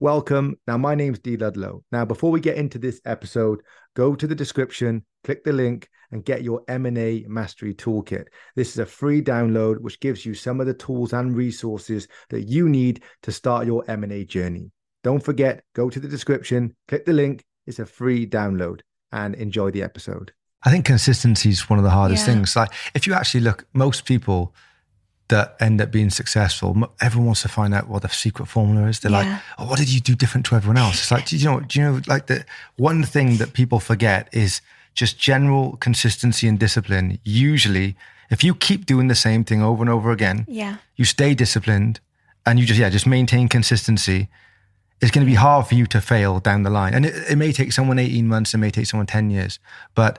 Welcome. Now, my name's Dee Ludlow. Now, before we get into this episode, go to the description, click the link, and get your M&A Mastery Toolkit. This is a free download which gives you some of the tools and resources that you need to start your M&A journey. Don't forget, go to the description, click the link. It's a free download, and enjoy the episode. I think consistency is one of the hardest Yeah. things. Like if you actually look, most people that end up being successful, everyone wants to find out what the secret formula is. They're Yeah. like, "Oh, what did you do different to everyone else?" It's like, do you know? Do you know? Like the one thing that people forget is just general consistency and discipline. Usually, if you keep doing the same thing over and over again, Yeah. you stay disciplined, and you just yeah, just maintain consistency. It's going to be hard for you to fail down the line, and it, it may take someone eighteen months, it may take someone ten years, but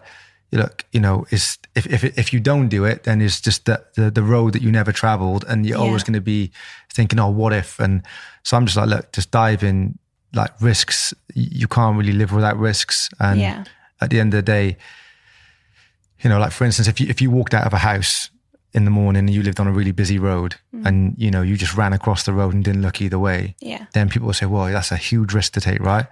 look, you know, is if if if you don't do it, then it's just the the, the road that you never traveled, and you're always going to be thinking, oh, what if? And so I'm just like, look, just dive in, like risks. You can't really live without risks, and Yeah. at the end of the day, you know, like for instance, if you if you walked out of a house in the morning and you lived on a really busy road, mm. and you know you just ran across the road and didn't look either way, Yeah. then people will say, well, that's a huge risk to take, right?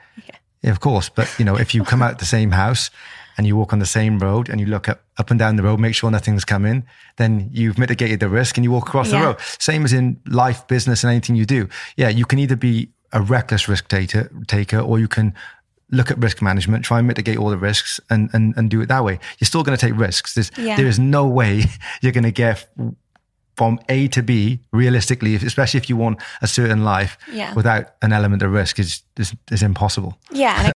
Yeah. Yeah, of course. But you know, if you come out the same house and you walk on the same road and you look up, up and down the road, make sure nothing's coming, then you've mitigated the risk and you walk across the road. Same as in life, business, and anything you do. Yeah, you can either be a reckless risk taker, taker or you can look at risk management, try and mitigate all the risks and, and, and do it that way. You're still going to take risks. There's, Yeah. There is no way you're going to get from A to B realistically, especially if you want a certain life Yeah. without an element of risk is, is, is impossible. Yeah, and